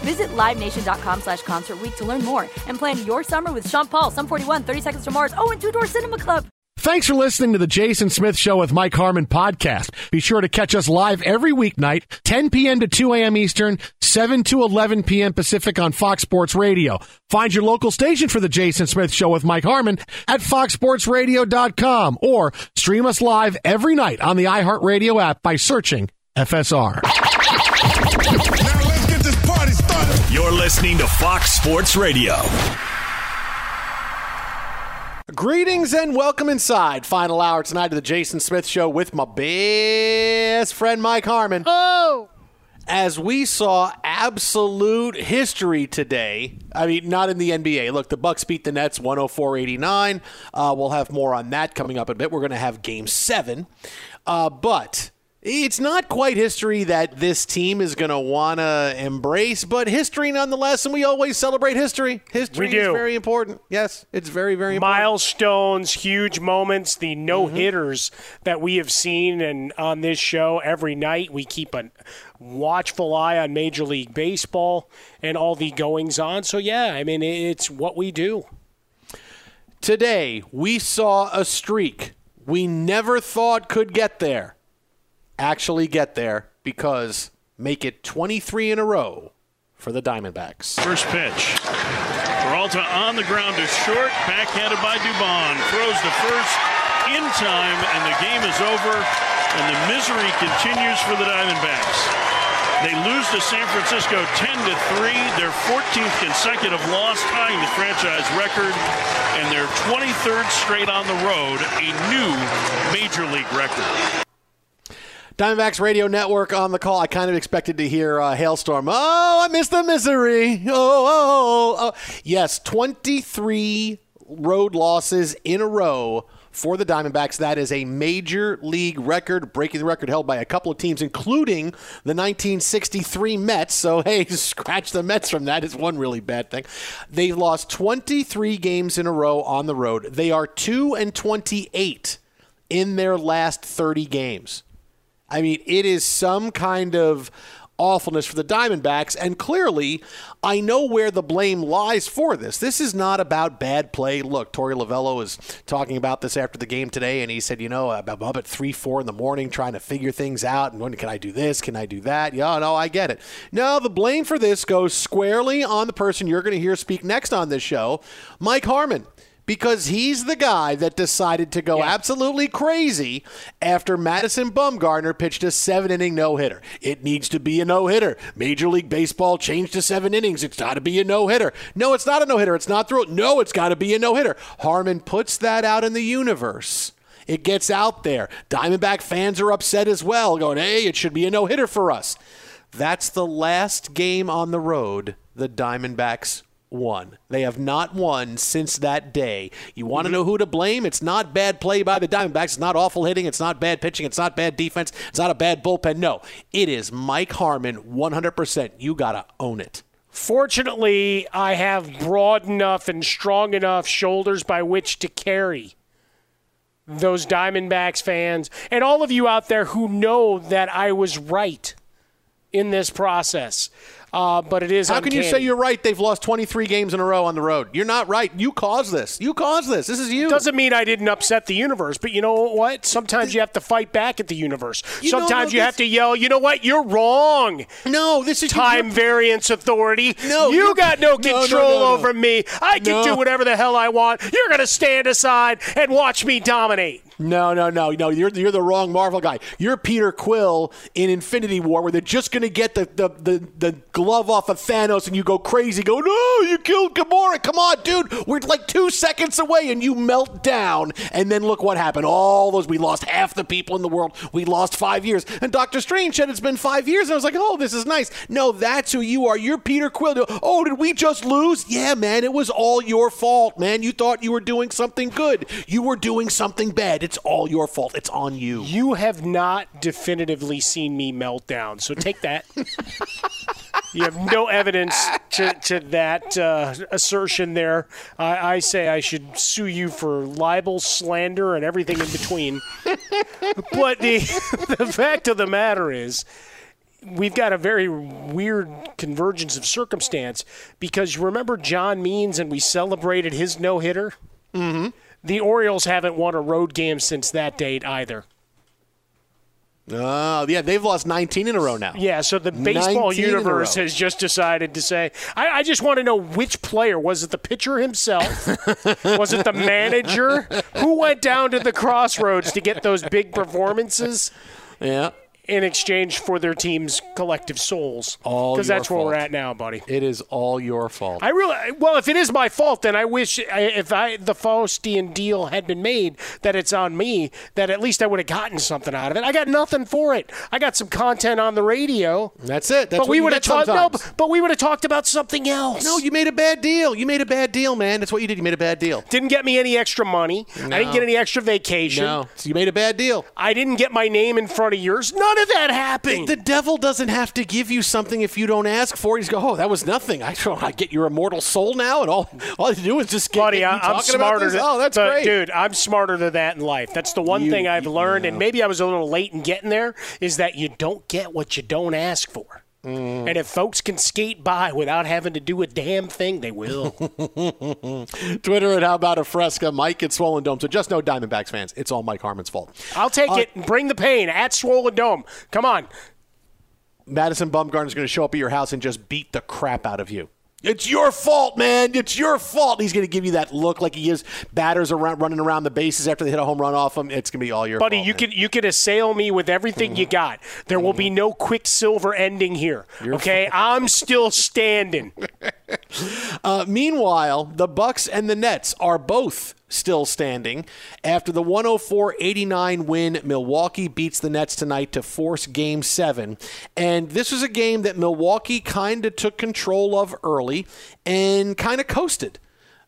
Visit LiveNation.com slash Concert to learn more and plan your summer with Sean Paul, Sum 41, 30 Seconds to Mars, oh, and Two Door Cinema Club. Thanks for listening to the Jason Smith Show with Mike Harmon podcast. Be sure to catch us live every weeknight, 10 p.m. to 2 a.m. Eastern, 7 to 11 p.m. Pacific on Fox Sports Radio. Find your local station for the Jason Smith Show with Mike Harmon at foxsportsradio.com or stream us live every night on the iHeartRadio app by searching FSR. Listening to Fox Sports Radio. Greetings and welcome inside. Final hour tonight of the Jason Smith Show with my best friend Mike Harmon. Oh! As we saw absolute history today. I mean, not in the NBA. Look, the Bucks beat the Nets 104-89. Uh, we'll have more on that coming up in a bit. We're going to have Game Seven, uh, but it's not quite history that this team is going to want to embrace, but history nonetheless, and we always celebrate history. History is very important. Yes, it's very, very important. Milestones, huge moments, the no hitters that we have seen and on this show every night. We keep a watchful eye on Major League Baseball and all the goings on. So yeah, I mean it's what we do. Today, we saw a streak we never thought could get there. Actually, get there because make it 23 in a row for the Diamondbacks. First pitch. Peralta on the ground is short, backhanded by Dubon. Throws the first in time, and the game is over, and the misery continues for the Diamondbacks. They lose to San Francisco 10 to 3, their 14th consecutive loss, tying the franchise record, and their 23rd straight on the road, a new major league record. Diamondbacks Radio Network on the call. I kind of expected to hear uh, Hailstorm. Oh, I miss the misery. Oh, oh, oh, oh. Yes, 23 road losses in a row for the Diamondbacks. That is a major league record, breaking the record held by a couple of teams, including the 1963 Mets. So, hey, scratch the Mets from that is one really bad thing. They lost 23 games in a row on the road. They are 2 and 28 in their last 30 games. I mean, it is some kind of awfulness for the Diamondbacks, and clearly, I know where the blame lies for this. This is not about bad play. Look, Torey Lovullo was talking about this after the game today, and he said, you know, I'm up at 3, 4 in the morning trying to figure things out, and when can I do this? Can I do that? Yeah, no, I get it. No, the blame for this goes squarely on the person you're going to hear speak next on this show, Mike Harmon because he's the guy that decided to go Yeah. absolutely crazy after Madison Bumgarner pitched a seven inning no hitter. It needs to be a no hitter. Major League Baseball changed to seven innings. It's got to be a no hitter. No, it's not a no hitter. It's not through. No, it's got to be a no hitter. Harmon puts that out in the universe. It gets out there. Diamondback fans are upset as well, going, hey, it should be a no hitter for us. That's the last game on the road the Diamondbacks won. They have not won since that day. You want to know who to blame? It's not bad play by the Diamondbacks. It's not awful hitting. It's not bad pitching. It's not bad defense. It's not a bad bullpen. No, it is Mike Harmon 100%. You got to own it. Fortunately, I have broad enough and strong enough shoulders by which to carry those Diamondbacks fans and all of you out there who know that I was right in this process. Uh, but it is How can you say you're right? They've lost 23 games in a row on the road. You're not right. You caused this. You caused this. This is you. Doesn't mean I didn't upset the universe, but you know what? Sometimes you have to fight back at the universe. You know, Sometimes no, you have to yell, you know what? You're wrong. No, this is Time variance authority. No, you got no no, no, control no, no. over me. I can do whatever the hell I want. You're going to stand aside and watch me dominate. No, no, no, no. You're you're the wrong Marvel guy. You're Peter Quill in Infinity War, where they're just going to get the, the, the, the glove off of Thanos, and you go crazy. Go, no, you killed Gamora. Come on, dude. We're like two seconds away, and you melt down. And then look what happened. All those we lost half the people in the world. We lost five years. And Doctor Strange said it's been five years. And I was like, oh, this is nice. No, that's who you are. You're Peter Quill. Oh, did we just lose? Yeah, man. It was all your fault, man. You thought you were doing something good. You were doing something bad. All your fault. It's on you. You have not definitively seen me melt down, so take that. you have no evidence to, to that uh, assertion there. I, I say I should sue you for libel, slander, and everything in between. but the, the fact of the matter is, we've got a very weird convergence of circumstance because you remember John Means and we celebrated his no hitter? Mm-hmm. The Orioles haven't won a road game since that date either. Oh, yeah. They've lost 19 in a row now. Yeah, so the baseball 19 in a universe has just decided to say, I, I just want to know which player. Was it the pitcher himself? was it the manager? Who went down to the crossroads to get those big performances Yeah. In exchange for their team's collective souls? All Because that's where we're at now, buddy. It is all your fault. I really well. If it is my fault, then I wish I, if I the Faustian deal had been made that it's on me. That at least I would have gotten something out of it. I got nothing for it. I got some content on the radio. That's it. That's but what we would have talked. No, but, we would have talked about something else. No, you made a bad deal. You made a bad deal, man. That's what you did. You made a bad deal. didn't get me any extra money. I didn't get any extra vacation. No, so you made a bad deal. I didn't get my name in front of yours. None of that happened. The devil doesn't have to give you something if you don't ask for it. He's go, oh, that was nothing. I, I get your immortal soul now, and all all you do is just get, Buddy, get I, I'm talking about smarter. this. Than, Oh, that's but, great, dude. I'm smarter than that in life. That's the one You- thing I've you- learned, yeah. and maybe I was a little late in getting there. Is that you don't get what you don't ask for. Mm. And if folks can skate by without having to do a damn thing, they will. Twitter and How About a Fresca. Mike gets swollen dome. So just know, Diamondbacks fans, it's all Mike Harmon's fault. I'll take Uh, it. And bring the pain at Swollen Dome. Come on. Madison Bumgarner's going to show up at your house and just beat the crap out of you. It's your fault, man. It's your fault. He's going to give you that look like he is batters around running around the bases after they hit a home run off him. It's going to be all your fault. Buddy, fault. you man. could you can assail me with everything you got. There will be mm-hmm. no quicksilver ending here. okay, I'm still standing. Uh, meanwhile, the Bucks and the Nets are both still standing after the 104-89 win. Milwaukee beats the Nets tonight to force Game Seven, and this was a game that Milwaukee kind of took control of early and kind of coasted.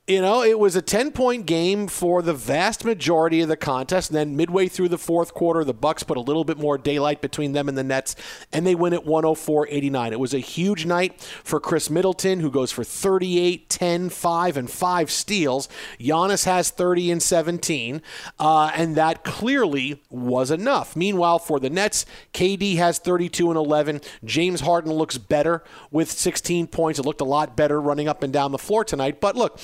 You know, it was a 10 point game for the vast majority of the contest. And then midway through the fourth quarter, the Bucks put a little bit more daylight between them and the Nets, and they win at 104 89. It was a huge night for Khris Middleton, who goes for 38, 10, 5, and 5 steals. Giannis has 30 and 17, uh, and that clearly was enough. Meanwhile, for the Nets, KD has 32 and 11. James Harden looks better with 16 points. It looked a lot better running up and down the floor tonight. But look,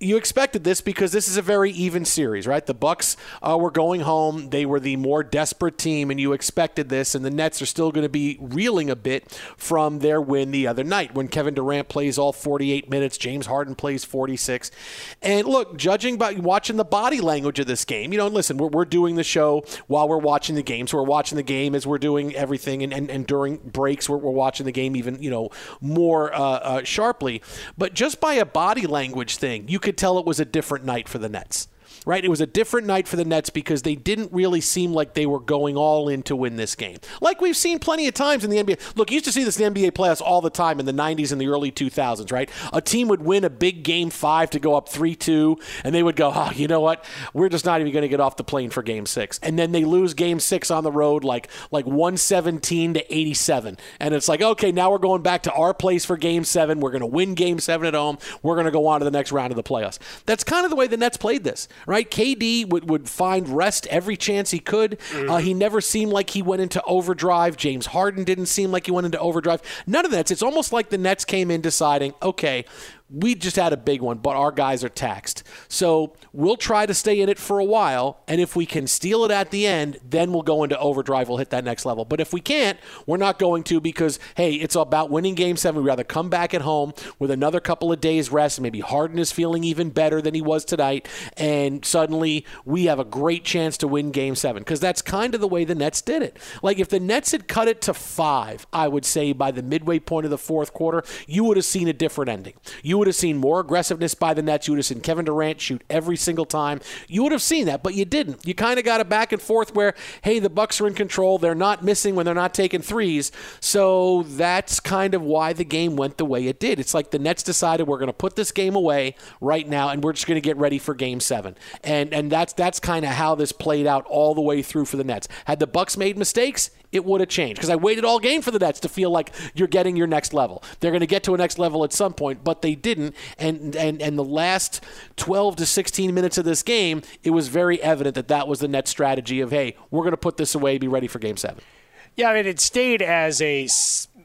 you expected this because this is a very even series, right? The Bucks uh, were going home; they were the more desperate team, and you expected this. And the Nets are still going to be reeling a bit from their win the other night when Kevin Durant plays all 48 minutes, James Harden plays 46. And look, judging by watching the body language of this game, you know, listen, we're, we're doing the show while we're watching the game, so we're watching the game as we're doing everything, and, and, and during breaks, we're, we're watching the game even you know more uh, uh, sharply. But just by a body language thing, you could tell it was a different night for the Nets right? It was a different night for the Nets because they didn't really seem like they were going all in to win this game. Like we've seen plenty of times in the NBA. Look, you used to see this in NBA playoffs all the time in the 90s and the early 2000s, right? A team would win a big game five to go up 3 2, and they would go, oh, you know what? We're just not even going to get off the plane for game six. And then they lose game six on the road like, like 117 to 87. And it's like, okay, now we're going back to our place for game seven. We're going to win game seven at home. We're going to go on to the next round of the playoffs. That's kind of the way the Nets played this, right? KD would, would find rest every chance he could. Mm-hmm. Uh, he never seemed like he went into overdrive. James Harden didn't seem like he went into overdrive. None of that. It's almost like the Nets came in deciding, okay, we just had a big one, but our guys are taxed. So we'll try to stay in it for a while. And if we can steal it at the end, then we'll go into overdrive. We'll hit that next level. But if we can't, we're not going to because, hey, it's about winning game seven. We'd rather come back at home with another couple of days rest. Maybe Harden is feeling even better than he was tonight. And suddenly we have a great chance to win game seven because that's kind of the way the Nets did it. Like if the Nets had cut it to five, I would say by the midway point of the fourth quarter, you would have seen a different ending. You you would have seen more aggressiveness by the Nets. You would have seen Kevin Durant shoot every single time. You would have seen that, but you didn't. You kind of got a back and forth where, hey, the Bucks are in control. They're not missing when they're not taking threes. So that's kind of why the game went the way it did. It's like the Nets decided we're going to put this game away right now, and we're just going to get ready for Game Seven. And and that's that's kind of how this played out all the way through for the Nets. Had the Bucks made mistakes, it would have changed because I waited all game for the Nets to feel like you're getting your next level. They're going to get to a next level at some point, but they didn't. And and and the last 12 to 16 minutes of this game, it was very evident that that was the Nets strategy of hey, we're going to put this away, be ready for Game Seven. Yeah, I mean it stayed as a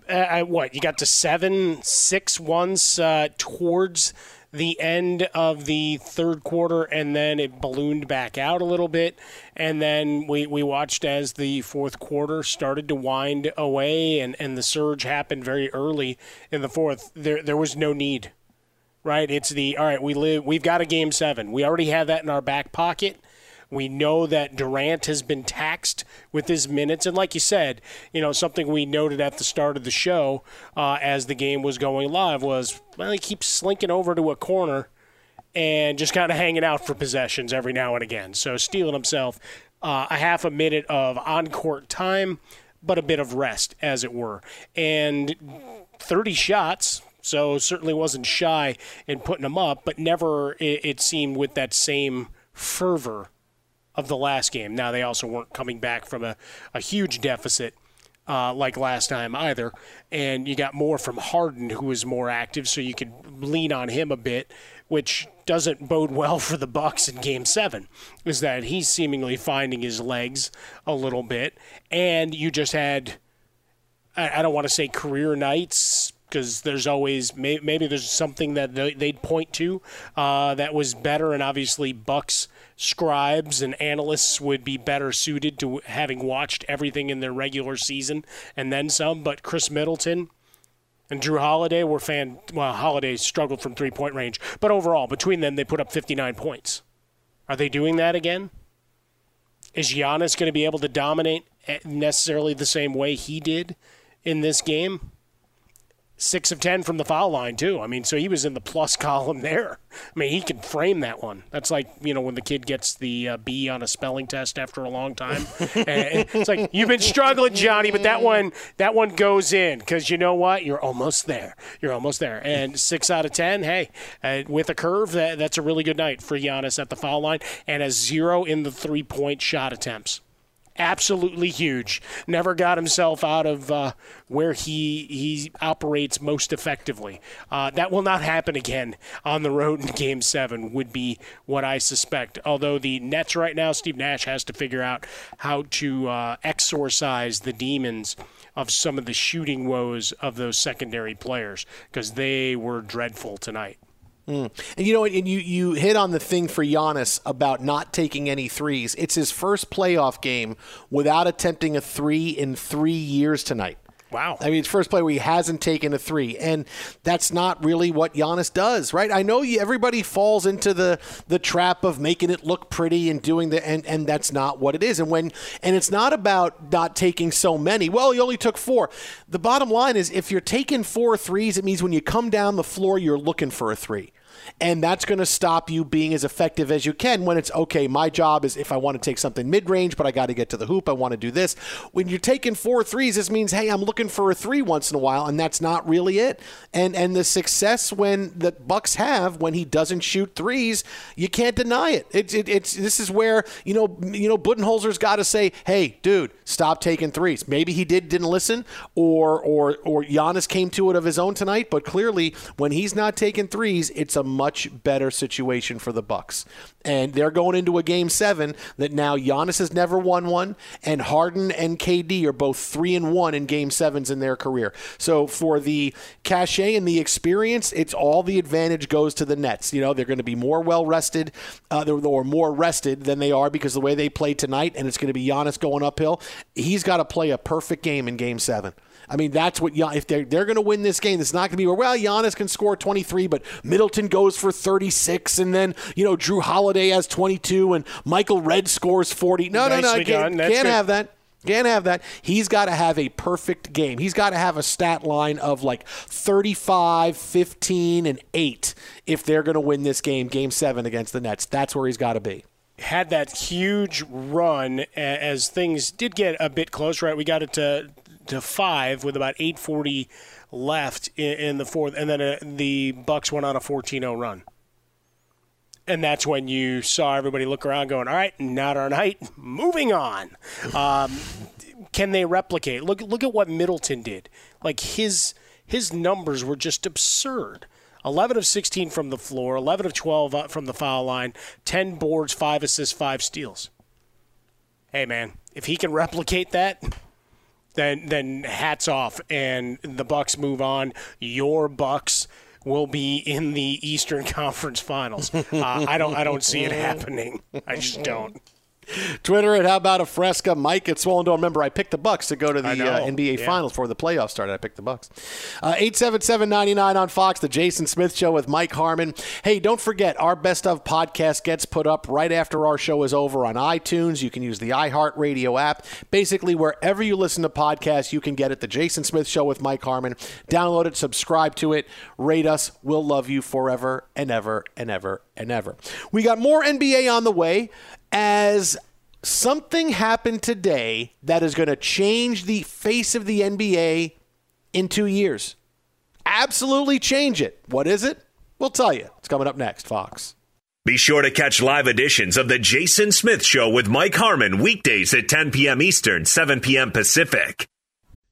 uh, what you got to seven six once uh, towards the end of the third quarter, and then it ballooned back out a little bit. And then we, we watched as the fourth quarter started to wind away, and, and the surge happened very early in the fourth. There, there was no need, right? It's the all right. We live. We've got a game seven. We already have that in our back pocket. We know that Durant has been taxed with his minutes. And like you said, you know, something we noted at the start of the show uh, as the game was going live was, well, he keeps slinking over to a corner and just kind of hanging out for possessions every now and again. So stealing himself uh, a half a minute of on court time, but a bit of rest, as it were. And 30 shots, so certainly wasn't shy in putting them up, but never, it, it seemed, with that same fervor of the last game. Now, they also weren't coming back from a, a huge deficit uh, like last time either. And you got more from Harden, who was more active, so you could lean on him a bit, which doesn't bode well for the Bucks in Game Seven. Is that he's seemingly finding his legs a little bit, and you just had. I, I don't want to say career nights because there's always maybe there's something that they'd point to uh, that was better, and obviously Bucks scribes and analysts would be better suited to having watched everything in their regular season and then some. But Khris Middleton and Jrue Holiday were fan. Well, Holiday struggled from three point range, but overall, between them, they put up 59 points. Are they doing that again? Is Giannis going to be able to dominate necessarily the same way he did in this game? Six of 10 from the foul line, too. I mean, so he was in the plus column there. I mean, he can frame that one. That's like, you know, when the kid gets the uh, B on a spelling test after a long time. it's like, you've been struggling, Johnny, but that one, that one goes in because you know what? You're almost there. You're almost there. And six out of 10, hey, uh, with a curve, that, that's a really good night for Giannis at the foul line and a zero in the three point shot attempts absolutely huge. Never got himself out of uh, where he he operates most effectively. Uh, that will not happen again on the road in Game Seven. Would be what I suspect. Although the Nets right now, Steve Nash has to figure out how to uh, exorcise the demons of some of the shooting woes of those secondary players because they were dreadful tonight. Mm. And you know, and you you hit on the thing for Giannis about not taking any threes. It's his first playoff game without attempting a three in three years tonight. Wow. I mean, it's first play where he hasn't taken a three, and that's not really what Giannis does, right? I know you, everybody falls into the the trap of making it look pretty and doing the, and and that's not what it is. And when and it's not about not taking so many. Well, he only took four. The bottom line is, if you're taking four threes, it means when you come down the floor, you're looking for a three and that's going to stop you being as effective as you can when it's okay. My job is if I want to take something mid range, but I got to get to the hoop, I want to do this. When you're taking four threes, this means hey, I'm looking for a three once in a while, and that's not really it. And and the success when the Bucks have when he doesn't shoot threes, you can't deny it. It's it, it's this is where you know you know Budenholzer's got to say, hey, dude, stop taking threes. Maybe he did didn't listen, or or or Giannis came to it of his own tonight. But clearly, when he's not taking threes, it's a much better situation for the Bucks. And they're going into a game seven that now Giannis has never won one, and Harden and KD are both three and one in game sevens in their career. So for the cachet and the experience, it's all the advantage goes to the Nets. You know, they're going to be more well rested, uh, or more rested than they are because the way they play tonight, and it's going to be Giannis going uphill. He's got to play a perfect game in game seven. I mean, that's what if they're they're going to win this game. It's not going to be where well Giannis can score 23, but Middleton goes for 36, and then you know Jrue Holiday has 22, and Michael Redd scores 40. No, no, no, no, can't, can't have that. Can't have that. He's got to have a perfect game. He's got to have a stat line of like 35, 15, and 8 if they're going to win this game, game seven against the Nets. That's where he's got to be had that huge run as things did get a bit close, right? We got it to to five with about 8:40 left in, in the fourth, and then uh, the Bucks went on a 14-0 run. And that's when you saw everybody look around, going, "All right, not our night. Moving on." Um, can they replicate? Look, look at what Middleton did. Like his his numbers were just absurd. 11 of 16 from the floor, 11 of 12 uh, from the foul line, 10 boards, 5 assists, 5 steals. Hey, man, if he can replicate that, then then hats off, and the Bucks move on. Your Bucks will be in the Eastern Conference Finals. Uh, I don't I don't see it happening. I just don't. Twitter at How About a Fresca. Mike at Swollen Dome. Remember, I picked the Bucks to go to the uh, NBA yeah. Finals before the playoffs started. I picked the Bucks. Uh, 877-99 on Fox, the Jason Smith Show with Mike Harmon. Hey, don't forget, our Best of podcast gets put up right after our show is over on iTunes. You can use the iHeartRadio app. Basically, wherever you listen to podcasts, you can get it. The Jason Smith Show with Mike Harmon. Download it, subscribe to it, rate us. We'll love you forever and ever and ever and ever. We got more NBA on the way as something happened today that is going to change the face of the NBA in two years. Absolutely change it. What is it? We'll tell you. It's coming up next, Fox. Be sure to catch live editions of The Jason Smith Show with Mike Harmon weekdays at 10 p.m. Eastern, 7 p.m. Pacific.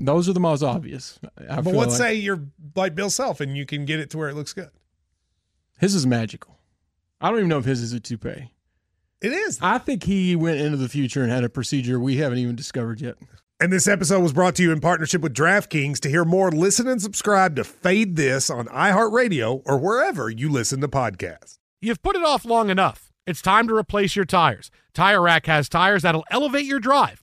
Those are the most obvious. I but let's like. say you're like Bill Self and you can get it to where it looks good. His is magical. I don't even know if his is a toupee. It is. I think he went into the future and had a procedure we haven't even discovered yet. And this episode was brought to you in partnership with DraftKings. To hear more, listen and subscribe to Fade This on iHeartRadio or wherever you listen to podcasts. You've put it off long enough. It's time to replace your tires. Tire Rack has tires that'll elevate your drive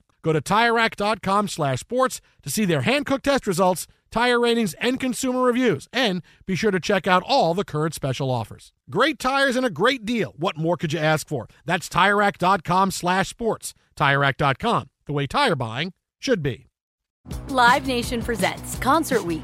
Go to TireRack.com slash sports to see their hand-cooked test results, tire ratings, and consumer reviews. And be sure to check out all the current special offers. Great tires and a great deal. What more could you ask for? That's TireRack.com slash sports. TireRack.com, the way tire buying should be. Live Nation presents Concert Week.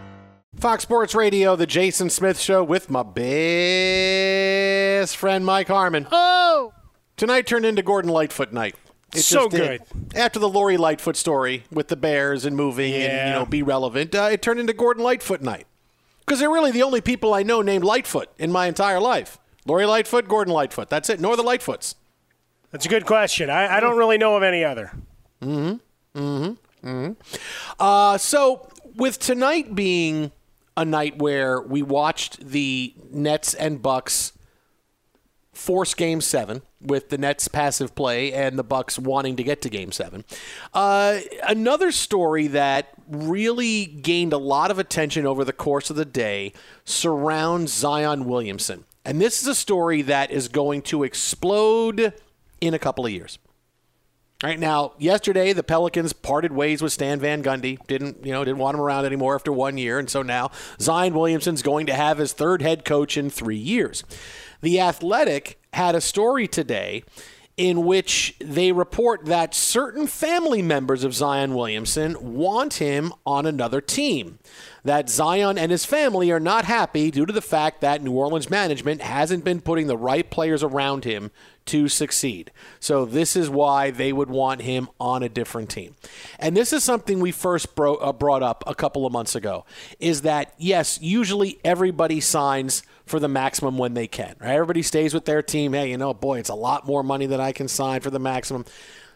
Fox Sports Radio, the Jason Smith Show with my best friend Mike Harmon. Oh! Tonight turned into Gordon Lightfoot night. It So just did. After the Lori Lightfoot story with the Bears and moving and you know be relevant, uh, it turned into Gordon Lightfoot night. Because they're really the only people I know named Lightfoot in my entire life. Lori Lightfoot, Gordon Lightfoot. That's it. Nor the Lightfoots. That's a good question. I, I don't really know of any other. Mm-hmm. Mm-hmm. Mm-hmm. Uh, so with tonight being a night where we watched the Nets and Bucks force Game Seven with the Nets passive play and the Bucks wanting to get to Game Seven. Uh, another story that really gained a lot of attention over the course of the day surrounds Zion Williamson, and this is a story that is going to explode in a couple of years. Right now, yesterday the Pelicans parted ways with Stan Van Gundy. Didn't you know? Didn't want him around anymore after one year, and so now Zion Williamson's going to have his third head coach in three years. The Athletic had a story today in which they report that certain family members of Zion Williamson want him on another team. That Zion and his family are not happy due to the fact that New Orleans management hasn't been putting the right players around him to succeed. So this is why they would want him on a different team. And this is something we first bro- uh, brought up a couple of months ago is that yes, usually everybody signs for the maximum when they can. Right? Everybody stays with their team. Hey, you know, boy, it's a lot more money than I can sign for the maximum.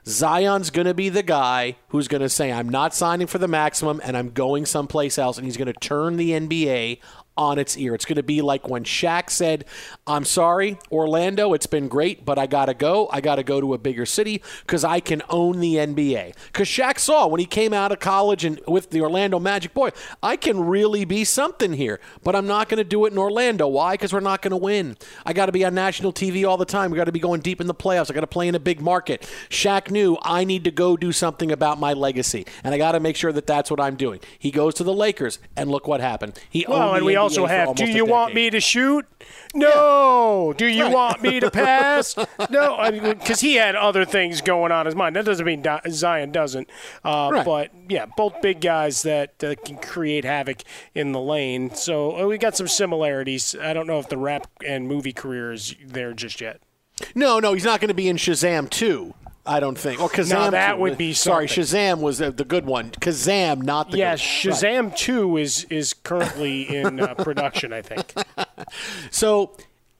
Zion's going to be the guy who's going to say, I'm not signing for the maximum and I'm going someplace else. And he's going to turn the NBA on its ear. It's going to be like when Shaq said, I'm sorry, Orlando, it's been great, but I got to go. I got to go to a bigger city because I can own the NBA. Because Shaq saw when he came out of college and with the Orlando Magic, boy, I can really be something here, but I'm not going to do it in Orlando. Why? Because we're not going to win. I got to be on national TV all the time. We got to be going deep in the playoffs. I got to play in a big market. Shaq knew I need to go do something about my legacy, and I got to make sure that that's what I'm doing. He goes to the Lakers, and look what happened. He well, owned and the also have. Do you want me to shoot? No. Do you Right. want me to pass? no, because he had other things going on in his mind. That doesn't mean Di- Zion doesn't. Uh, Right. But yeah, both big guys that uh, can create havoc in the lane. So uh, we got some similarities. I don't know if the rap and movie career is there just yet. No, no, he's not going to be in Shazam 2. I don't think. Or Kazam. Now, that would be sorry. something. Shazam was the, the good one. Kazam, not the Yes, good one. Right. Shazam Two is is currently in uh, production. I think. So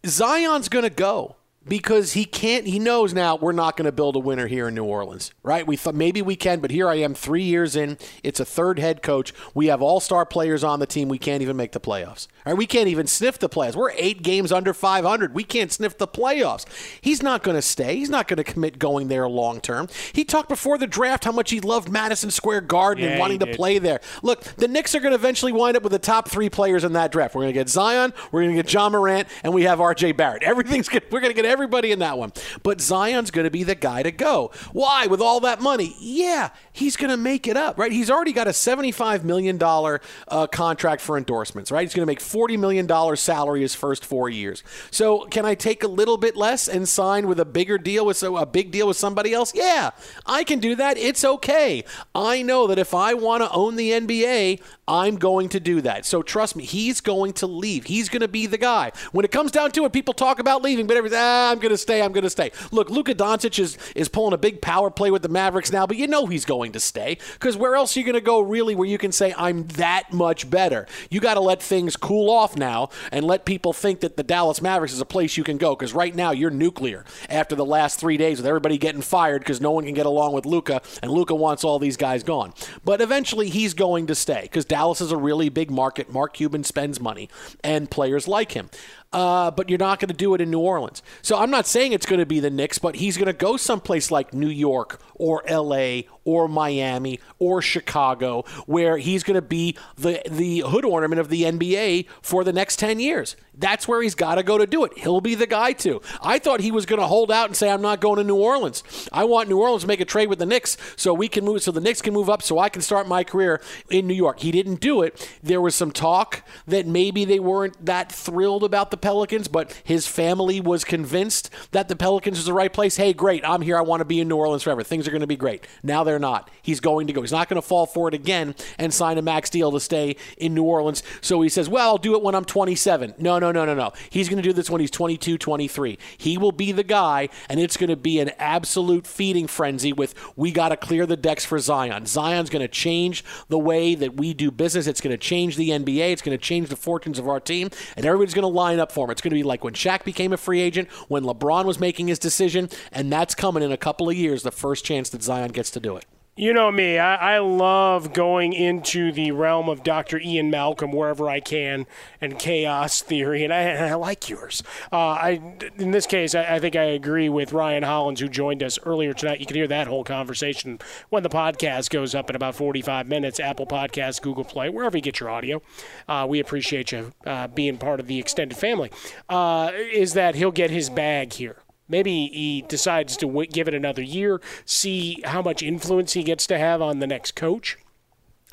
Zion's going to go because he can't. He knows now we're not going to build a winner here in New Orleans, right? We thought maybe we can, but here I am, three years in. It's a third head coach. We have all star players on the team. We can't even make the playoffs. We can't even sniff the playoffs. We're eight games under 500. We can't sniff the playoffs. He's not going to stay. He's not going to commit going there long term. He talked before the draft how much he loved Madison Square Garden Yeah, and wanting to play there. Look, the Knicks are going to eventually wind up with the top three players in that draft. We're going to get Zion, we're going to get Ja Morant, and we have R.J. Barrett. Everything's good. We're going to get everybody in that one. But Zion's going to be the guy to go. Why? With all that money? Yeah, he's going to make it up, right? He's already got a $75 million uh, contract for endorsements, right? He's going to make $40 million salary his first four years. So can I take a little bit less and sign with a bigger deal with so a big deal with somebody else? Yeah, I can do that. It's okay. I know that if I want to own the NBA, I'm going to do that. So trust me, he's going to leave. He's going to be the guy. When it comes down to it, people talk about leaving, but everybody's, ah, I'm going to stay. I'm going to stay. Look, Luka Doncic is is pulling a big power play with the Mavericks now, but you know he's going to stay because where else are you going to go really where you can say I'm that much better? You got to let things cool off now and let people think that the Dallas Mavericks is a place you can go because right now you're nuclear after the last three days with everybody getting fired because no one can get along with Luka and Luka wants all these guys gone. But eventually he's going to stay because Dallas is a really big market. Mark Cuban spends money and players like him. Uh, but you're not going to do it in New Orleans. So I'm not saying it's going to be the Knicks, but he's going to go someplace like New York or L.A. or Miami or Chicago, where he's going to be the the hood ornament of the NBA for the next ten years. That's where he's got to go to do it. He'll be the guy to. I thought he was going to hold out and say, "I'm not going to New Orleans. I want New Orleans to make a trade with the Knicks so we can move, so the Knicks can move up, so I can start my career in New York." He didn't do it. There was some talk that maybe they weren't that thrilled about the Pelicans, but his family was convinced that the Pelicans was the right place. Hey, great, I'm here. I want to be in New Orleans forever. Things are going to be great. Now they're not. He's going to go. He's not going to fall for it again and sign a max deal to stay in New Orleans. So he says, "Well, I'll do it when I'm 27." No, no, no, no, no. No. He's going to do this when he's 22, 23. He will be the guy, and it's going to be an absolute feeding frenzy with we got to clear the decks for Zion. Zion's going to change the way that we do business. It's going to change the NBA. It's going to change the fortunes of our team, and everybody's going to line up for him. It's going to be like when Shaq became a free agent, when LeBron was making his decision, and that's coming in a couple of years, the first chance that Zion gets to do it. You know me, I, I love going into the realm of Dr. Ian Malcolm wherever I can and chaos theory, and I, and I like yours. Uh, I, in this case, I, I think I agree with Ryan Hollins, who joined us earlier tonight. You can hear that whole conversation when the podcast goes up in about 45 minutes Apple Podcasts, Google Play, wherever you get your audio. Uh, we appreciate you uh, being part of the extended family. Uh, is that he'll get his bag here. Maybe he decides to w- give it another year, see how much influence he gets to have on the next coach.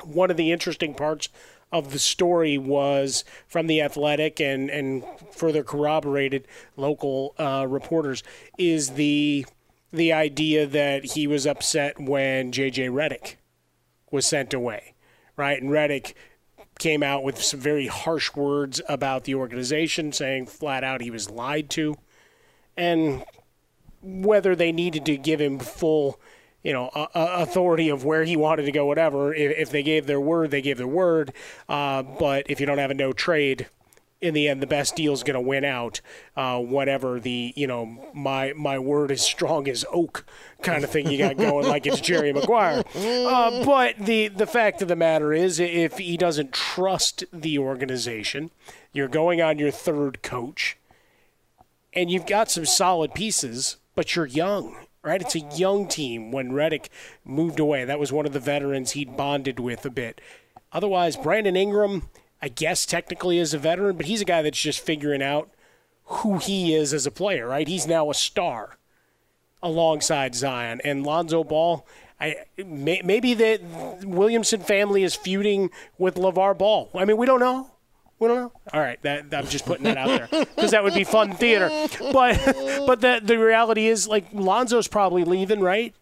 One of the interesting parts of the story was from the Athletic and, and further corroborated local uh, reporters is the the idea that he was upset when JJ Redick was sent away, right? And Redick came out with some very harsh words about the organization, saying flat out he was lied to and whether they needed to give him full, you know, uh, authority of where he wanted to go, whatever. If, if they gave their word, they gave their word. Uh, but if you don't have a no trade, in the end, the best deal is going to win out. Uh, whatever the you know my my word is strong as oak kind of thing you got going, like it's Jerry Maguire. Uh, but the the fact of the matter is, if he doesn't trust the organization, you're going on your third coach, and you've got some solid pieces, but you're young. Right, it's a young team. When Redick moved away, that was one of the veterans he'd bonded with a bit. Otherwise, Brandon Ingram, I guess technically is a veteran, but he's a guy that's just figuring out who he is as a player, right? He's now a star alongside Zion. And Lonzo Ball, I, may, maybe the Williamson family is feuding with LeVar Ball. I mean, we don't know. We don't know. All right, that, I'm just putting that out there because that would be fun theater. But but the the reality is like Lonzo's probably leaving, right?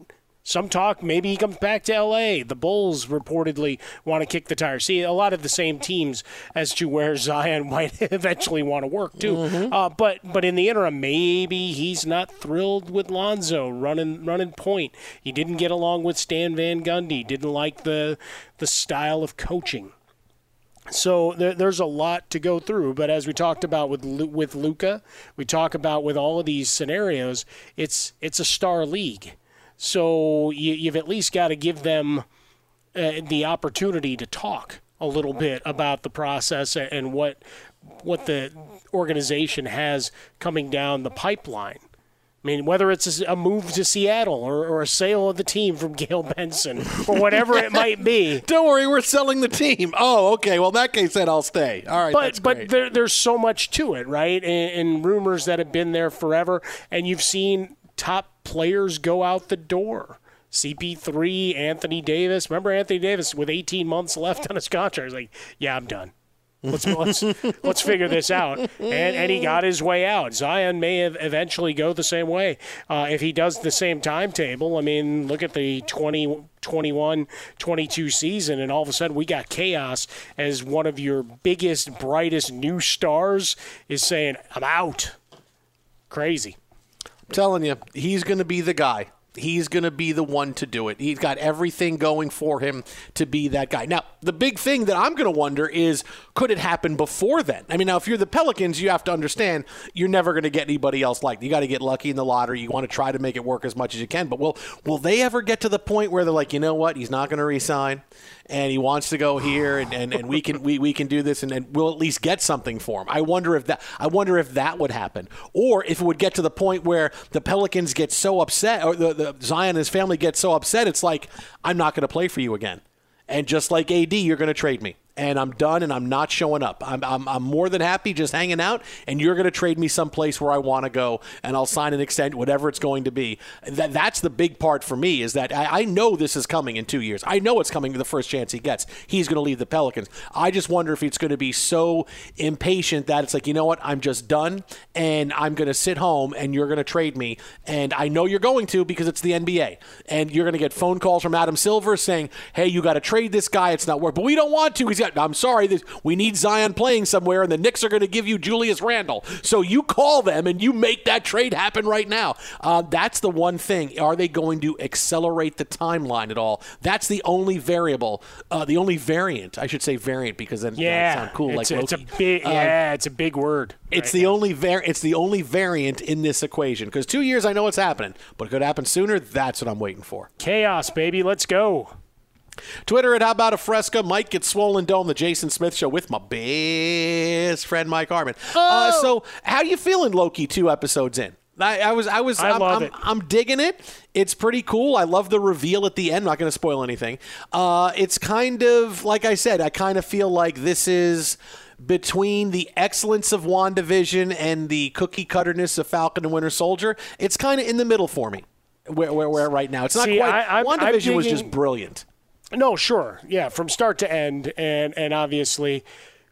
Some talk maybe he comes back to LA. The Bulls reportedly want to kick the tires. See, a lot of the same teams as to where Zion might eventually want to work too. Mm-hmm. Uh, but but in the interim, maybe he's not thrilled with Lonzo running running point. He didn't get along with Stan Van Gundy. Didn't like the the style of coaching. So there, there's a lot to go through, but as we talked about with with Luka, we talk about with all of these scenarios, it's it's a star league. So you, you've at least got to give them uh, the opportunity to talk a little bit about the process and what what the organization has coming down the pipeline. I mean, whether it's a move to Seattle or, or a sale of the team from Gayle Benson or whatever it might be. Don't worry, we're selling the team. Oh, okay. Well, in that case, then I'll stay. All right, but but there, there's so much to it, right? And, and rumors that have been there forever, and you've seen top players go out the door. CP3, Anthony Davis. Remember Anthony Davis with 18 months left on his contract? He's like, yeah, I'm done. Let's let's let's figure this out. And and he got his way out. Zion may have eventually go the same way uh, if he does the same timetable. I mean, look at the 20, 21, 22 season, and all of a sudden we got chaos as one of your biggest, brightest new stars is saying, "I'm out." Crazy. I'm telling you, he's going to be the guy. He's going to be the one to do it. He's got everything going for him to be that guy. Now, the big thing that I'm going to wonder is could it happen before then? I mean, now, if you're the Pelicans, you have to understand you're never going to get anybody else like. You got to get lucky in the lottery. You want to try to make it work as much as you can. But will will they ever get to the point where they're like, you know what? He's not going to resign, and he wants to go here, and, and, and we can we, we can do this, and, and we'll at least get something for him. I wonder if that I wonder if that would happen, or if it would get to the point where the Pelicans get so upset, or the, the Zion and his family get so upset, it's like I'm not going to play for you again, and just like AD, you're going to trade me and I'm done and I'm not showing up. I'm, I'm, I'm more than happy just hanging out, and you're going to trade me someplace where I want to go, and I'll sign an extent, whatever it's going to be. That, that's the big part for me is that I, I know this is coming in two years. I know it's coming the first chance he gets. He's going to leave the Pelicans. I just wonder if it's going to be so impatient that it's like, you know what, I'm just done, and I'm going to sit home, and you're going to trade me, and I know you're going to because it's the NBA, and you're going to get phone calls from Adam Silver saying, hey, you got to trade this guy. It's not work, but we don't want to. He's got I'm sorry, this, we need Zion playing somewhere, and the Knicks are going to give you Julius Randle. So you call them and you make that trade happen right now. Uh, that's the one thing. Are they going to accelerate the timeline at all? That's the only variable, uh, the only variant. I should say variant because then Yeah, sound cool it's, like it's a big Um, yeah, it's a big word. it's right the only var- It's the only variant in this equation because two years I know it's happening, but it could happen sooner. That's what I'm waiting for. chaos, baby. Let's go. Twitter at How About a Fresca. Mike gets swollen dome. The Jason Smith Show with my best friend Mike Harmon. Uh, so, how you feeling, Loki? Two episodes in. I, I was, I was, I am love I'm, it. I'm digging it. It's pretty cool. I love the reveal at the end. Not going to spoil anything. Uh, it's kind of like I said. I kind of feel like this is between the excellence of WandaVision and the cookie cutterness of Falcon and Winter Soldier. It's kind of in the middle for me. Where, where, where right now? It's not See, quite. I- I'm- I'm WandaVision was just brilliant. No, sure, yeah, from start to end, and and obviously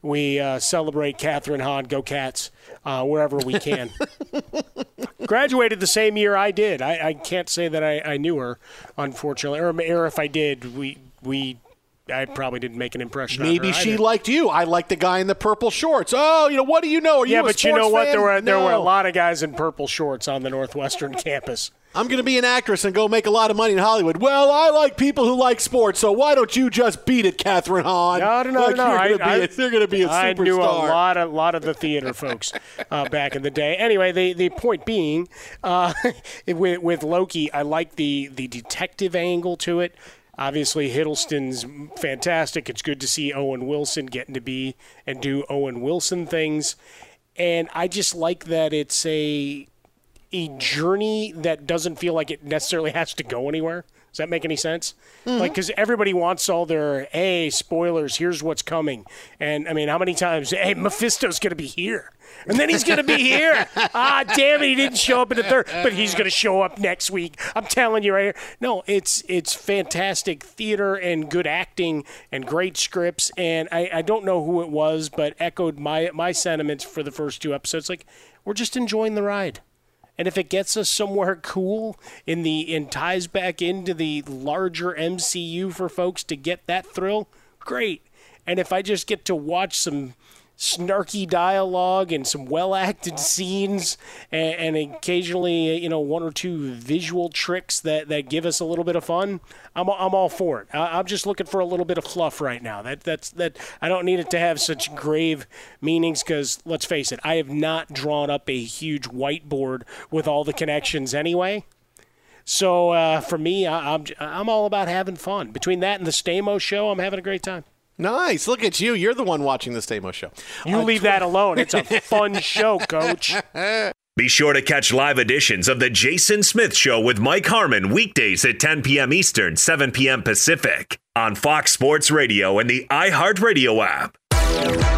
we uh, celebrate Kathryn Hahn, go Cats, uh, wherever we can. Graduated the same year I did. I, I can't say that I, I knew her, unfortunately, or, or if I did, we we. I probably didn't make an impression. on Maybe she either. liked you. I like the guy in the purple shorts. Oh, you know what do you know? Are yeah, you but you know what? fan? There were there were a lot of guys in purple shorts on the Northwestern campus. I'm going to be an actress and go make a lot of money in Hollywood. Well, I like people who like sports, so why don't you just beat it, Kathryn Hahn? No, no, no, like no. You're I, going to be, I, a- you're gonna be a I superstar. knew a lot of lot of the theater folks uh, back in the day. Anyway, the, the point being, uh, with with Loki, I like the the detective angle to it. Obviously, Hiddleston's fantastic. It's good to see Owen Wilson getting to be and do Owen Wilson things, and I just like that it's a a journey that doesn't feel like it necessarily has to go anywhere. Does that make any sense? Mm-hmm. Like, because everybody wants all their, hey, spoilers, here's what's coming. And I mean, how many times, hey, Mephisto's going to be here. And then he's going to be here. ah, damn it, he didn't show up in the third, but he's going to show up next week. I'm telling you right here. No, it's it's fantastic theater and good acting and great scripts. And I, I don't know who it was, but echoed my my sentiments for the first two episodes. Like, we're just enjoying the ride. And if it gets us somewhere cool in the and ties back into the larger MCU for folks to get that thrill, great. And if I just get to watch some snarky dialogue and some well acted scenes and, and occasionally you know one or two visual tricks that, that give us a little bit of fun I'm, I'm all for it. I, I'm just looking for a little bit of fluff right now. That that's that I don't need it to have such grave meanings because let's face it I have not drawn up a huge whiteboard with all the connections anyway. So uh, for me I, I'm I'm all about having fun. Between that and the Stamos show I'm having a great time Nice. Look at you. You're the one watching the Stamos show. you uh, leave that alone it's a fun show coach Be sure to catch live editions of The Jason Smith Show with Mike Harmon weekdays at 10 p.m. Eastern, 7 p.m. Pacific on Fox Sports Radio and the iHeartRadio app.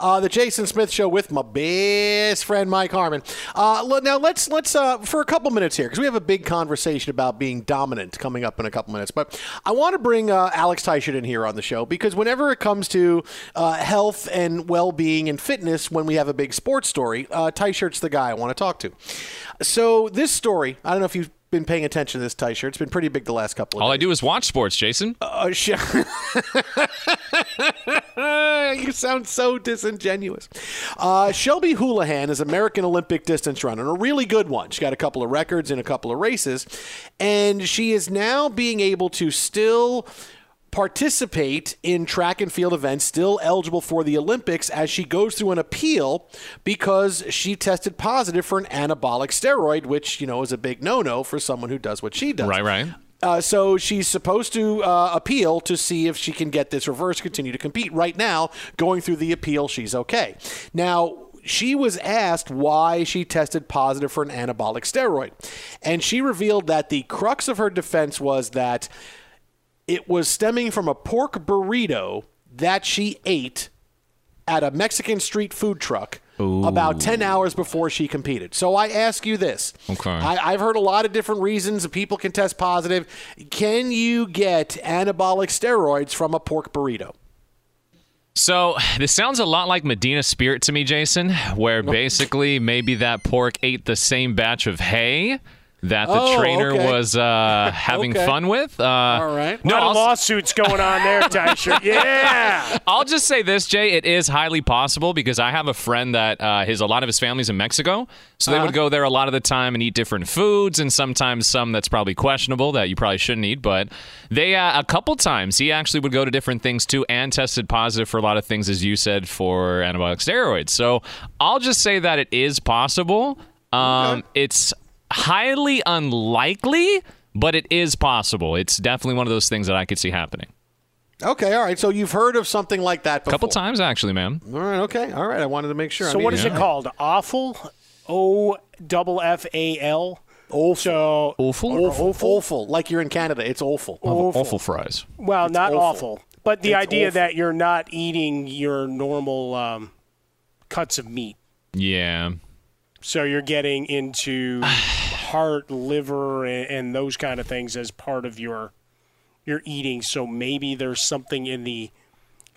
Uh, the Jason Smith Show with my best friend Mike Harmon. Uh, now let's let's uh, for a couple minutes here because we have a big conversation about being dominant coming up in a couple minutes. But I want to bring uh, Alex Teichert in here on the show because whenever it comes to uh, health and well being and fitness, when we have a big sports story, uh, the guy I want to talk to. So this story, I don't know if you've been paying attention to this Teichert. It's been pretty big the last couple of All days. I do is watch sports, Jason. Uh, sh- you sound so disingenuous. Uh, Shelby Houlihan is American Olympic distance runner, a really good one. She got a couple of records in a couple of races, and she is now being able to still participate in track and field events, still eligible for the Olympics as she goes through an appeal because she tested positive for an anabolic steroid, which, you know, is a big no no for someone who does what she does. Right, right. Uh, so she's supposed to uh, appeal to see if she can get this reverse, continue to compete. Right now, going through the appeal, she's okay. Now, she was asked why she tested positive for an anabolic steroid. And she revealed that the crux of her defense was that it was stemming from a pork burrito that she ate at a Mexican street food truck about 10 hours before she competed. So I ask you this. Okay. I, I've heard a lot of different reasons people can test positive. Can you get anabolic steroids from a pork burrito? So this sounds a lot like Medina Spirit to me, Jason, where basically maybe that pork ate the same batch of hay that the Oh, trainer okay. was uh, having Okay. fun with. Uh, All right. No, a lot I'll of lawsuits going on there, Teicher. Yeah. I'll just say this, Jay. It is highly possible because I have a friend that uh, his a lot of his family's in Mexico, so they Uh-huh. would go there a lot of the time and eat different foods, and sometimes some that's probably questionable that you probably shouldn't eat. But they uh, a couple times he actually would go to different things too and tested positive for a lot of things, as you said, for anabolic steroids. So I'll just say that it is possible. Um, It's highly unlikely, but it is possible. It's definitely one of those things that I could see happening. Okay, all right. So you've heard of something like that A couple times, actually, man. All right, okay. All right. I wanted to make sure. I So mean, what is it called? Awful? O double F A L. Awful. So awful. Awful. Awful. Like you're in Canada. It's awful. Awful. Awful fries. Well, not awful. awful. but the It's idea awful. that you're not eating your normal um, cuts of meat. Yeah. So you're getting into heart, liver, and, and those kind of things as part of your your eating. So maybe there's something in the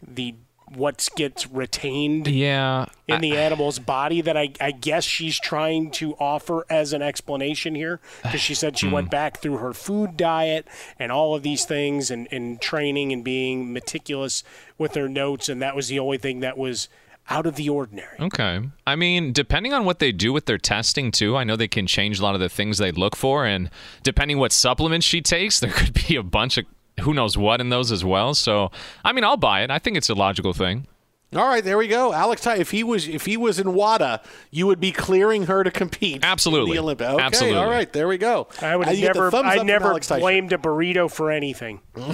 the what gets retained Yeah. in the animal's body that I, I guess she's trying to offer as an explanation here because she said she went hmm. back through her food diet and all of these things and, and training and being meticulous with her notes and that was the only thing that was out of the ordinary. Okay. I mean, depending on what they do with their testing too, I know they can change a lot of the things they look for, and depending what supplements she takes, there could be a bunch of who knows what in those as well. So, I mean, I'll buy it. I think it's a logical thing. All right, there we go. Alex Ty, if he was if he was in WADA, you would be clearing her to compete. Absolutely. In the Olympics. Okay, Absolutely. all right, there we go. I would you get the never I never Alex blamed a burrito for anything.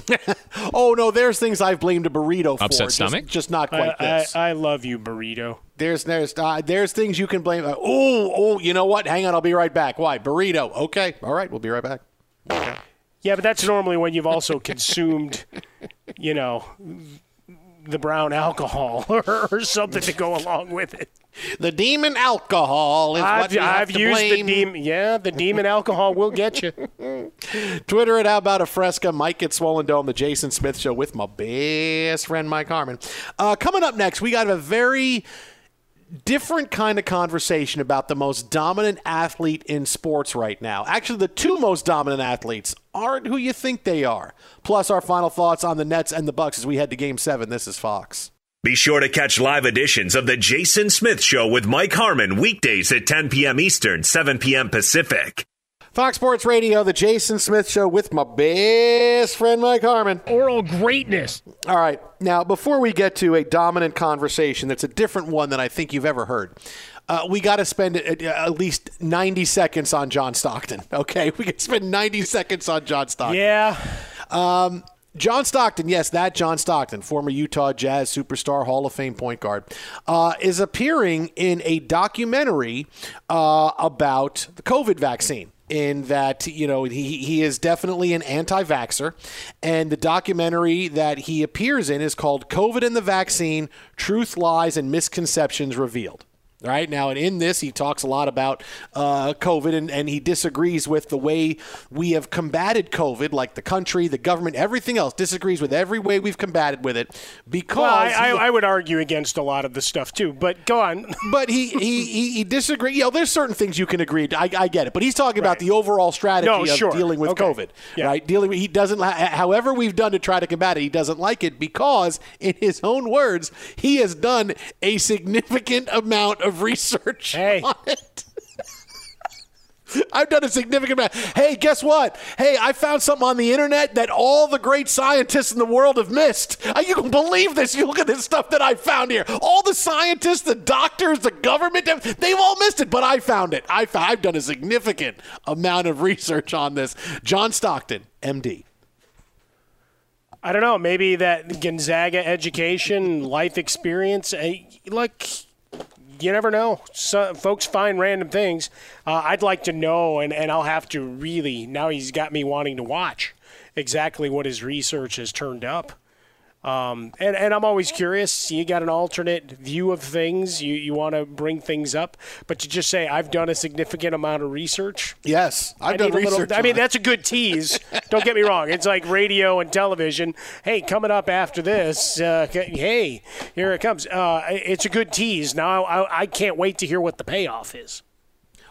Oh no, there's things I've blamed a burrito for. Upset just- stomach? Just, not quite I, this. I, I love you, burrito. there's there's uh, there's things you can blame. Uh, oh oh, you know what? Hang on, I'll be right back. Why burrito? Okay, all right, we'll be right back. Yeah, but that's normally when you've also consumed, you know, the brown alcohol or, or something to go along with it. The demon alcohol is I've, what have I've to used blame. the demon. Yeah, the demon alcohol will get you. Twitter at How About a Fresca. Mike at Swollen Dome, the Jason Smith Show with my best friend Mike Harmon. Uh, coming up next, we got a very different kind of conversation about the most dominant athlete in sports right now. Actually, the two most dominant athletes aren't who you think they are. Plus, our final thoughts on the Nets and the Bucks as we head to Game Seven. This is Fox. Be sure to catch live editions of The Jason Smith Show with Mike Harmon weekdays at 10 p.m. Eastern, 7 p.m. Pacific. Fox Sports Radio, The Jason Smith Show with my best friend Mike Harmon. Oral greatness. All right. Now, before we get to a dominant conversation that's a different one than I think you've ever heard, uh, we got to spend at, at least 90 seconds on John Stockton. Okay. We can spend 90 seconds on John Stockton. Yeah. Um, John Stockton, yes, that John Stockton, former Utah Jazz superstar, Hall of Fame point guard, uh, is appearing in a documentary uh, about the COVID vaccine. In that, you know, he, he is definitely an anti vaxxer. And the documentary that he appears in is called COVID and the Vaccine Truth, Lies, and Misconceptions Revealed. Right now, and in this, he talks a lot about uh, COVID, and, and he disagrees with the way we have combated COVID, like the country, the government, everything else. Disagrees with every way we've combated with it because Well, I, I, he- I would argue against a lot of the stuff too, but go on. but he he he, he disagrees. You know, there's certain things you can agree. I, I get it, but he's talking about the overall strategy No, of sure. dealing with Okay. COVID. Right, dealing. With, he doesn't. However, we've done to try to combat it, he doesn't like it because, in his own words, he has done a significant amount of research on it. I've done a significant amount. Hey, guess what? Hey, I found something on the internet that all the great scientists in the world have missed. Uh, You can believe this. You look at this stuff that I found here. All the scientists, the doctors, the government, they've all missed it, but I found it. I found, I've done a significant amount of research on this. John Stockton, MD. I don't know. Maybe that Gonzaga education, life experience. eh, Like, you never know. Folks find random things. Uh, I'd like to know, and, and I'll have to really. Now he's got me wanting to watch exactly what his research has turned up. Um, and, and I'm always curious. You got an alternate view of things. You, you want to bring things up, but you just say I've done a significant amount of research. Yes, I've I done a little- research I mean, that's a good tease. Don't get me wrong. It's like radio and television. Hey, coming up after this, uh, hey, here it comes. Uh, it's a good tease. Now I, I can't wait to hear what the payoff is.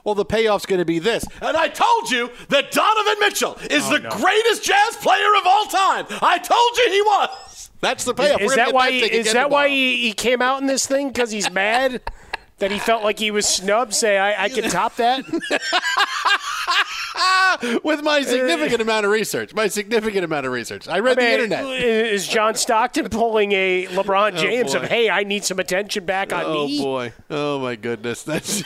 Well, the payoff's going to be this. And I told you that Donovan Mitchell is Oh, the greatest jazz player of all time. I told you he was. That's the payoff. Is, that why? He, is again that why he, he came out in this thing because he's mad that he felt like he was snubbed? Say I, I can top that. With my significant amount of research, my significant amount of research, I read I mean, the internet. Is John Stockton pulling a LeBron Oh, James of hey, I need some attention back on Oh me? boy! Oh my goodness! That's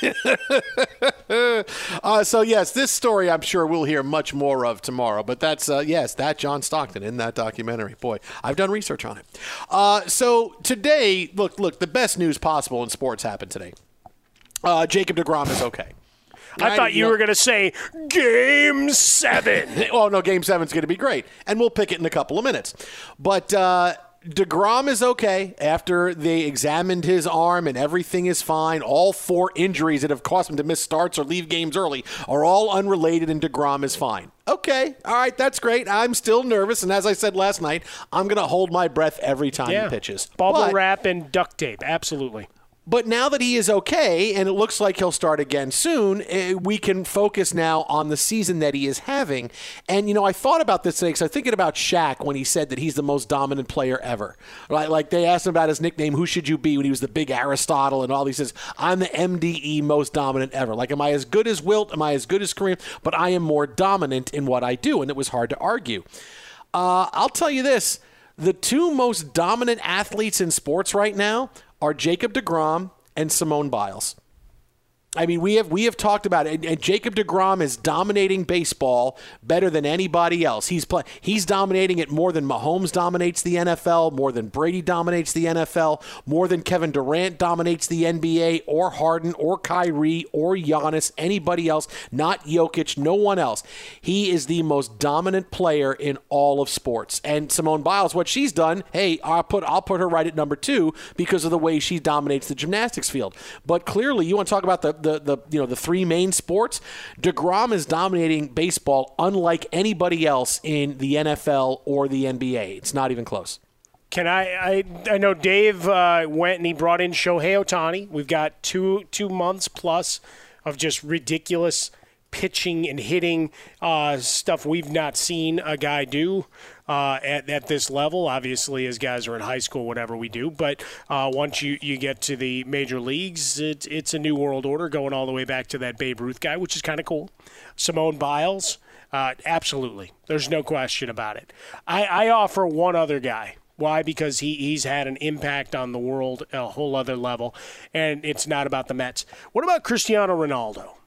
uh, so. Yes, this story I'm sure we'll hear much more of tomorrow. But that's uh, yes, that John Stockton in that documentary. Boy, I've done research on it. Uh, so today, look, look, the best news possible in sports happened today. Uh, Jacob Degrom is okay. I thought you were going to say Game Seven. oh no, Game Seven's going to be great, and we'll pick it in a couple of minutes. But uh, Degrom is okay after they examined his arm and everything is fine. All four injuries that have caused him to miss starts or leave games early are all unrelated, and Degrom is fine. Okay, all right, that's great. I'm still nervous, and as I said last night, I'm going to hold my breath every time Yeah. he pitches. Bubble But- wrap and duct tape. Absolutely. But now that he is okay, and it looks like he'll start again soon, eh, we can focus now on the season that he is having. And you know, I thought about this today because I was thinking about Shaq when he said that he's the most dominant player ever. Like, like they asked him about his nickname, "Who should you be?" When he was the big Aristotle and all. He says, "I'm the MDE most dominant ever." Like, am I as good as Wilt? Am I as good as Kareem? But I am more dominant in what I do, and it was hard to argue. Uh, I'll tell you this: the two most dominant athletes in sports right now are Jacob DeGrom and Simone Biles. I mean, we have we have talked about it, and, and Jacob Degrom is dominating baseball better than anybody else. He's play, he's dominating it more than Mahomes dominates the NFL, more than Brady dominates the NFL, more than Kevin Durant dominates the NBA, or Harden, or Kyrie, or Giannis, anybody else. Not Jokic, no one else. He is the most dominant player in all of sports. And Simone Biles, what she's done, hey, I'll put I'll put her right at number two because of the way she dominates the gymnastics field. But clearly, you want to talk about the the the you know the three main sports, Degrom is dominating baseball unlike anybody else in the NFL or the NBA. It's not even close. Can I? I, I know Dave uh, went and he brought in Shohei Ohtani. We've got two two months plus of just ridiculous pitching and hitting uh, stuff we've not seen a guy do uh, at, at this level. Obviously, as guys are in high school, whatever we do. But uh, once you, you get to the major leagues, it, it's a new world order going all the way back to that Babe Ruth guy, which is kind of cool. Simone Biles, uh, absolutely. There's no question about it. I, I offer one other guy. Why? Because he, he's had an impact on the world a whole other level, and it's not about the Mets. What about Cristiano Ronaldo?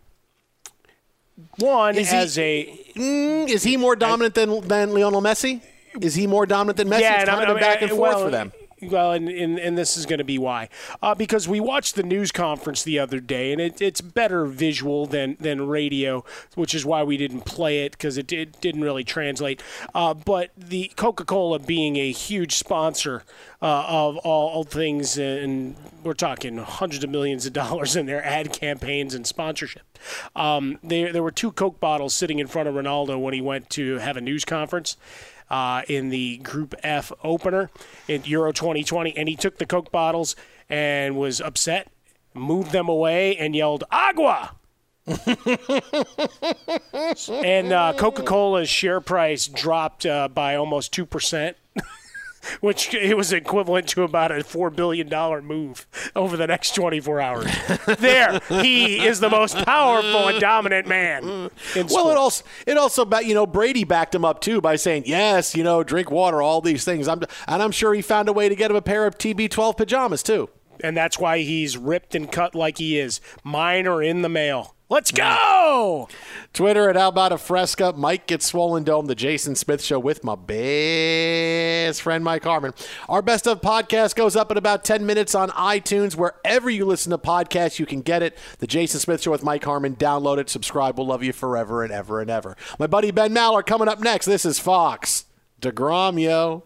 One Is he- a Mm, is he more dominant than than Lionel Messi? Is he more dominant than Messi? Yeah, it's and kind I'm- of I'm- back and uh, forth well, for them. Well, and, and, and this is going to be why. Uh, because we watched the news conference the other day, and it, it's better visual than, than radio, which is why we didn't play it because it, did, didn't really translate. Uh, but the Coca Cola being a huge sponsor uh, of all, all things, and we're talking hundreds of millions of dollars in their ad campaigns and sponsorship. Um, there, there were two Coke bottles sitting in front of Ronaldo when he went to have a news conference uh, in the Group F opener in Euro 2020, and he took the Coke bottles and was upset, moved them away, and yelled "Agua." and uh, Coca-Cola's share price dropped uh, by almost two percent. Which it was equivalent to about a four billion dollar move over the next twenty four hours. there, he is the most powerful and dominant man. Well, it also it also you know Brady backed him up too by saying yes, you know, drink water, all these things. I'm and I'm sure he found a way to get him a pair of TB12 pajamas too. and that's why he's ripped and cut like he is. Mine are in the mail. Let's go. Twitter at How About a Fresca. Mike gets swollen dome. The Jason Smith Show with my best friend Mike Harmon. Our best of podcast goes up in about ten minutes on iTunes wherever you listen to podcasts. You can get it. The Jason Smith Show with Mike Harmon. Download it. Subscribe. We'll love you forever and ever and ever. My buddy Ben Maller coming up next. This is Fox Degrom, yo.